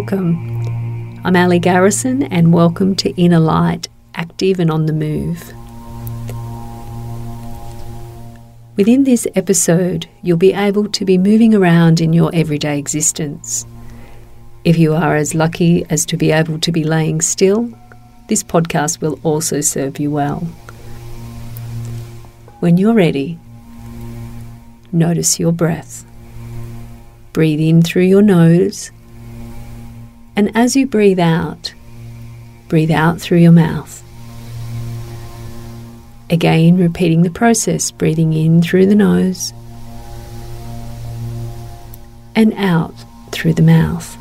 Welcome. I'm Ali Garrison, and welcome to Inner Light, active and on the move. Within this episode, you'll be able to be moving around in your everyday existence. If you are as lucky as to be able to be laying still, this podcast will also serve you well. When you're ready, notice your breath. Breathe in through your nose, and as you breathe out, breathe out through your mouth. Again, repeating the process, breathing in through the nose and out through the mouth.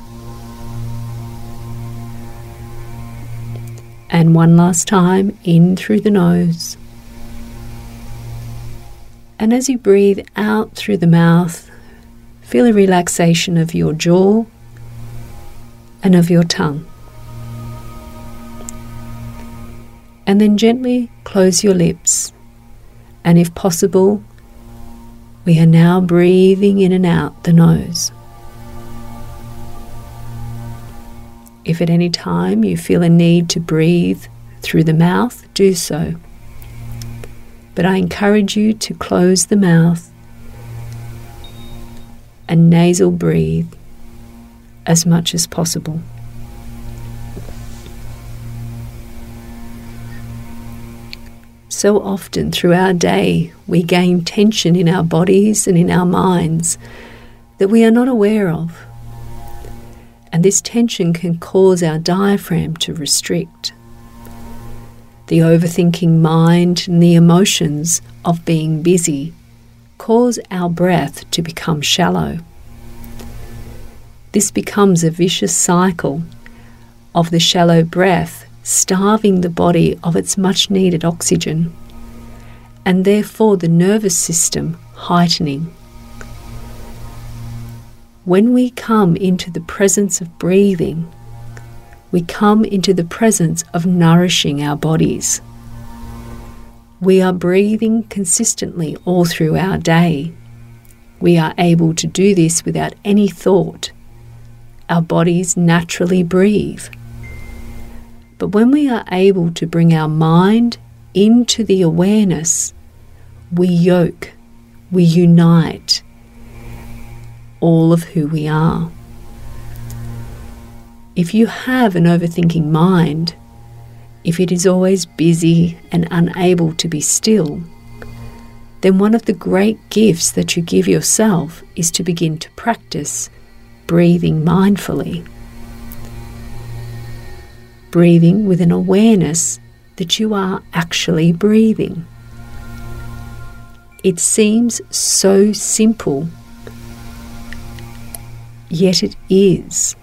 And one last time, in through the nose. And as you breathe out through the mouth, Feel a relaxation of your jaw and of your tongue. And then gently close your lips. And if possible, we are now breathing in and out the nose. If at any time you feel a need to breathe through the mouth, do so. But I encourage you to close the mouth and nasal breathe as much as possible. So often through our day, we gain tension in our bodies and in our minds that we are not aware of. And this tension can cause our diaphragm to restrict. The overthinking mind and the emotions of being busy cause our breath to become shallow. This becomes a vicious cycle of the shallow breath starving the body of its much needed oxygen, and therefore the nervous system heightening. When we come into the presence of breathing, we come into the presence of nourishing our bodies we are breathing consistently all through our day. We are able to do this without any thought. Our bodies naturally breathe. But when we are able to bring our mind into the awareness, we yoke, we unite all of who we are. If you have an overthinking mind, if it is always busy and unable to be still, then one of the great gifts that you give yourself is to begin to practice breathing mindfully. Breathing with an awareness that you are actually breathing. It seems so simple, yet it is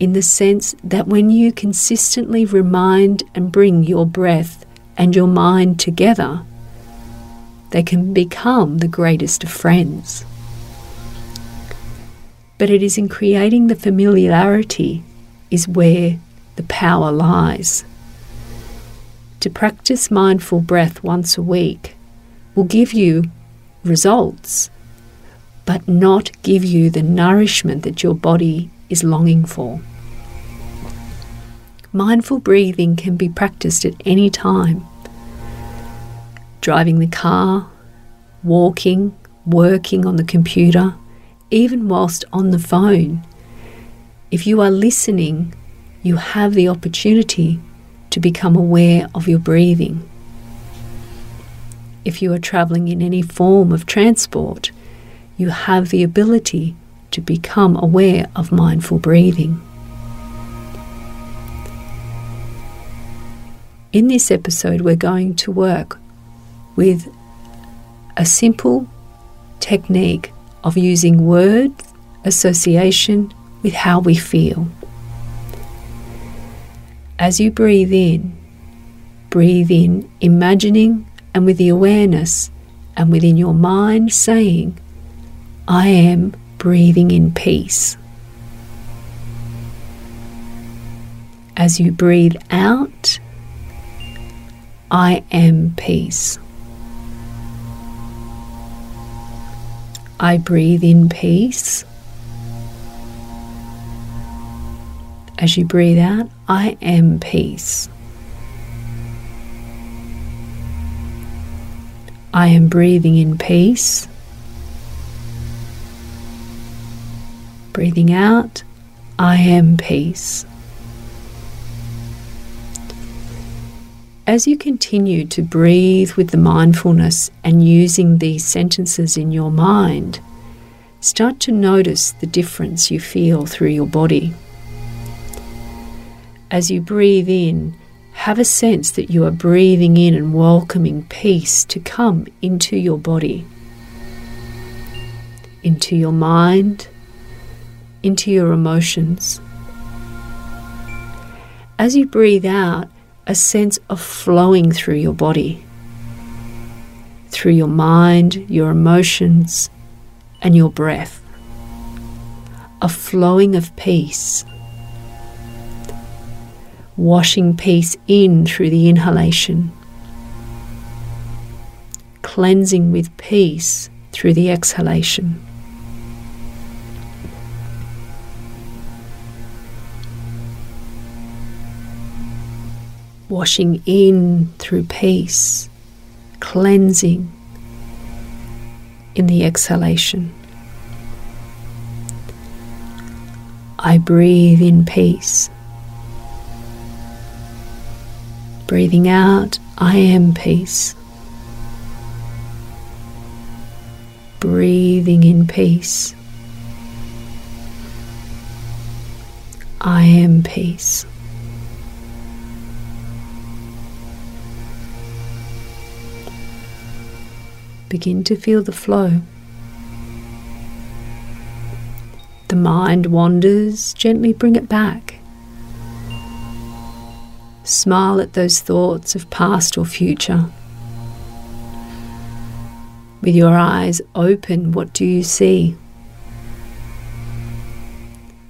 in the sense that when you consistently remind and bring your breath and your mind together, they can become the greatest of friends. But it is in creating the familiarity is where the power lies. To practice mindful breath once a week will give you results, but not give you the nourishment that your body is longing for. Mindful breathing can be practiced at any time. Driving the car, walking, working on the computer, even whilst on the phone. If you are listening, you have the opportunity to become aware of your breathing. If you are travelling in any form of transport, you have the ability to become aware of mindful breathing. In this episode, we're going to work with a simple technique of using word association with how we feel. As you breathe in, breathe in, imagining and with the awareness and within your mind saying, I am breathing in peace. As you breathe out, I am peace. I breathe in peace. As you breathe out, I am peace. I am breathing in peace. Breathing out, I am peace. As you continue to breathe with the mindfulness and using these sentences in your mind, start to notice the difference you feel through your body. As you breathe in, have a sense that you are breathing in and welcoming peace to come into your body, into your mind, into your emotions. As you breathe out, a sense of flowing through your body, through your mind, your emotions, and your breath. A flowing of peace, washing peace in through the inhalation, cleansing with peace through the exhalation. Washing in through peace, cleansing in the exhalation. I breathe in peace. Breathing out, I am peace. Breathing in peace. I am peace. Begin to feel the flow. The mind wanders, gently bring it back. Smile at those thoughts of past or future. With your eyes open, what do you see?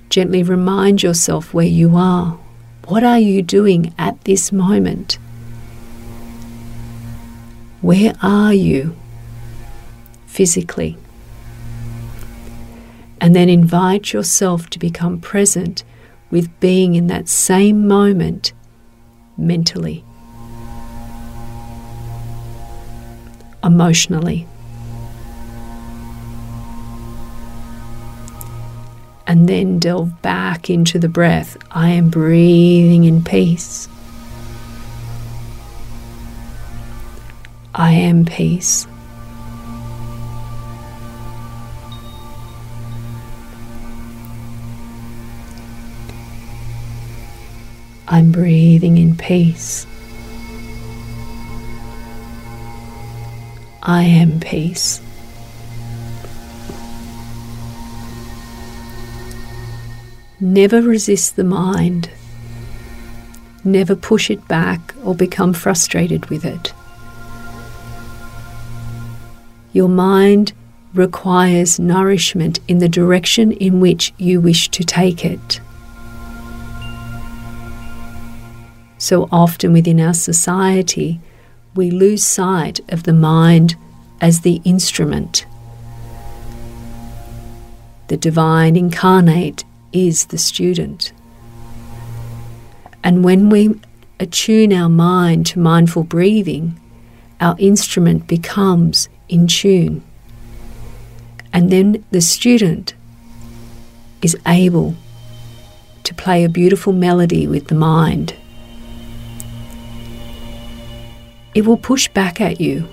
Gently remind yourself where you are. What are you doing at this moment? Where are you? Physically. And then invite yourself to become present with being in that same moment mentally, emotionally. And then delve back into the breath. I am breathing in peace. I am peace. I'm breathing in peace. I am peace. Never resist the mind. Never push it back or become frustrated with it. Your mind requires nourishment in the direction in which you wish to take it. So often within our society, we lose sight of the mind as the instrument. The divine incarnate is the student. And when we attune our mind to mindful breathing, our instrument becomes in tune. And then the student is able to play a beautiful melody with the mind. It will push back at you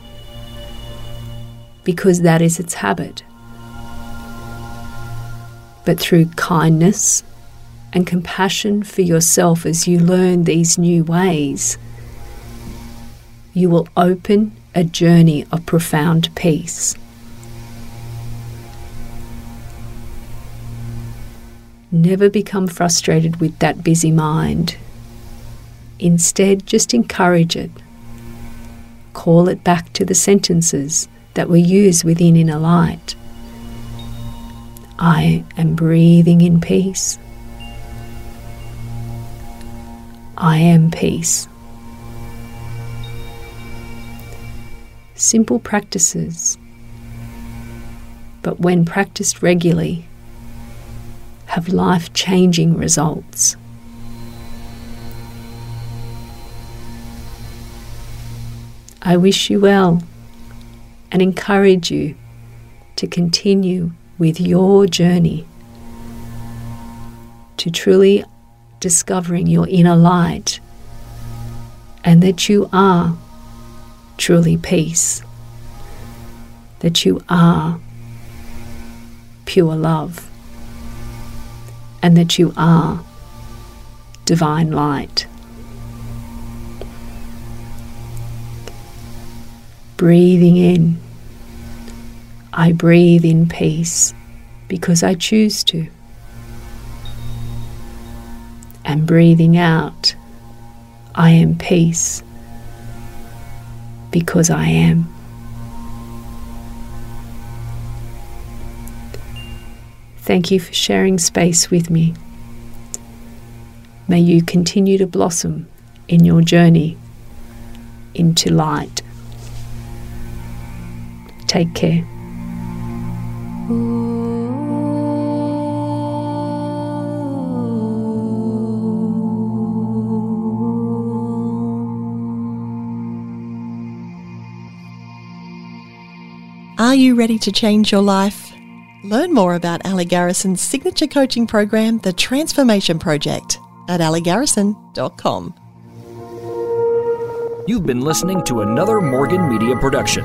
because that is its habit. But through kindness and compassion for yourself as you learn these new ways, you will open a journey of profound peace. Never become frustrated with that busy mind. Instead, just encourage it call it back to the sentences that we use within Inner Light. I am breathing in peace. I am peace. Simple practices, but when practiced regularly, have life changing results. I wish you well and encourage you to continue with your journey to truly discovering your inner light and that you are truly peace, that you are pure love, and that you are divine light. Breathing in, I breathe in peace because I choose to. And breathing out, I am peace because I am. Thank you for sharing space with me. May you continue to blossom in your journey into light. Take care. Are you ready to change your life? Learn more about Ali Garrison's signature coaching program, The Transformation Project, at aligarrison.com. You've been listening to another Morgan Media production.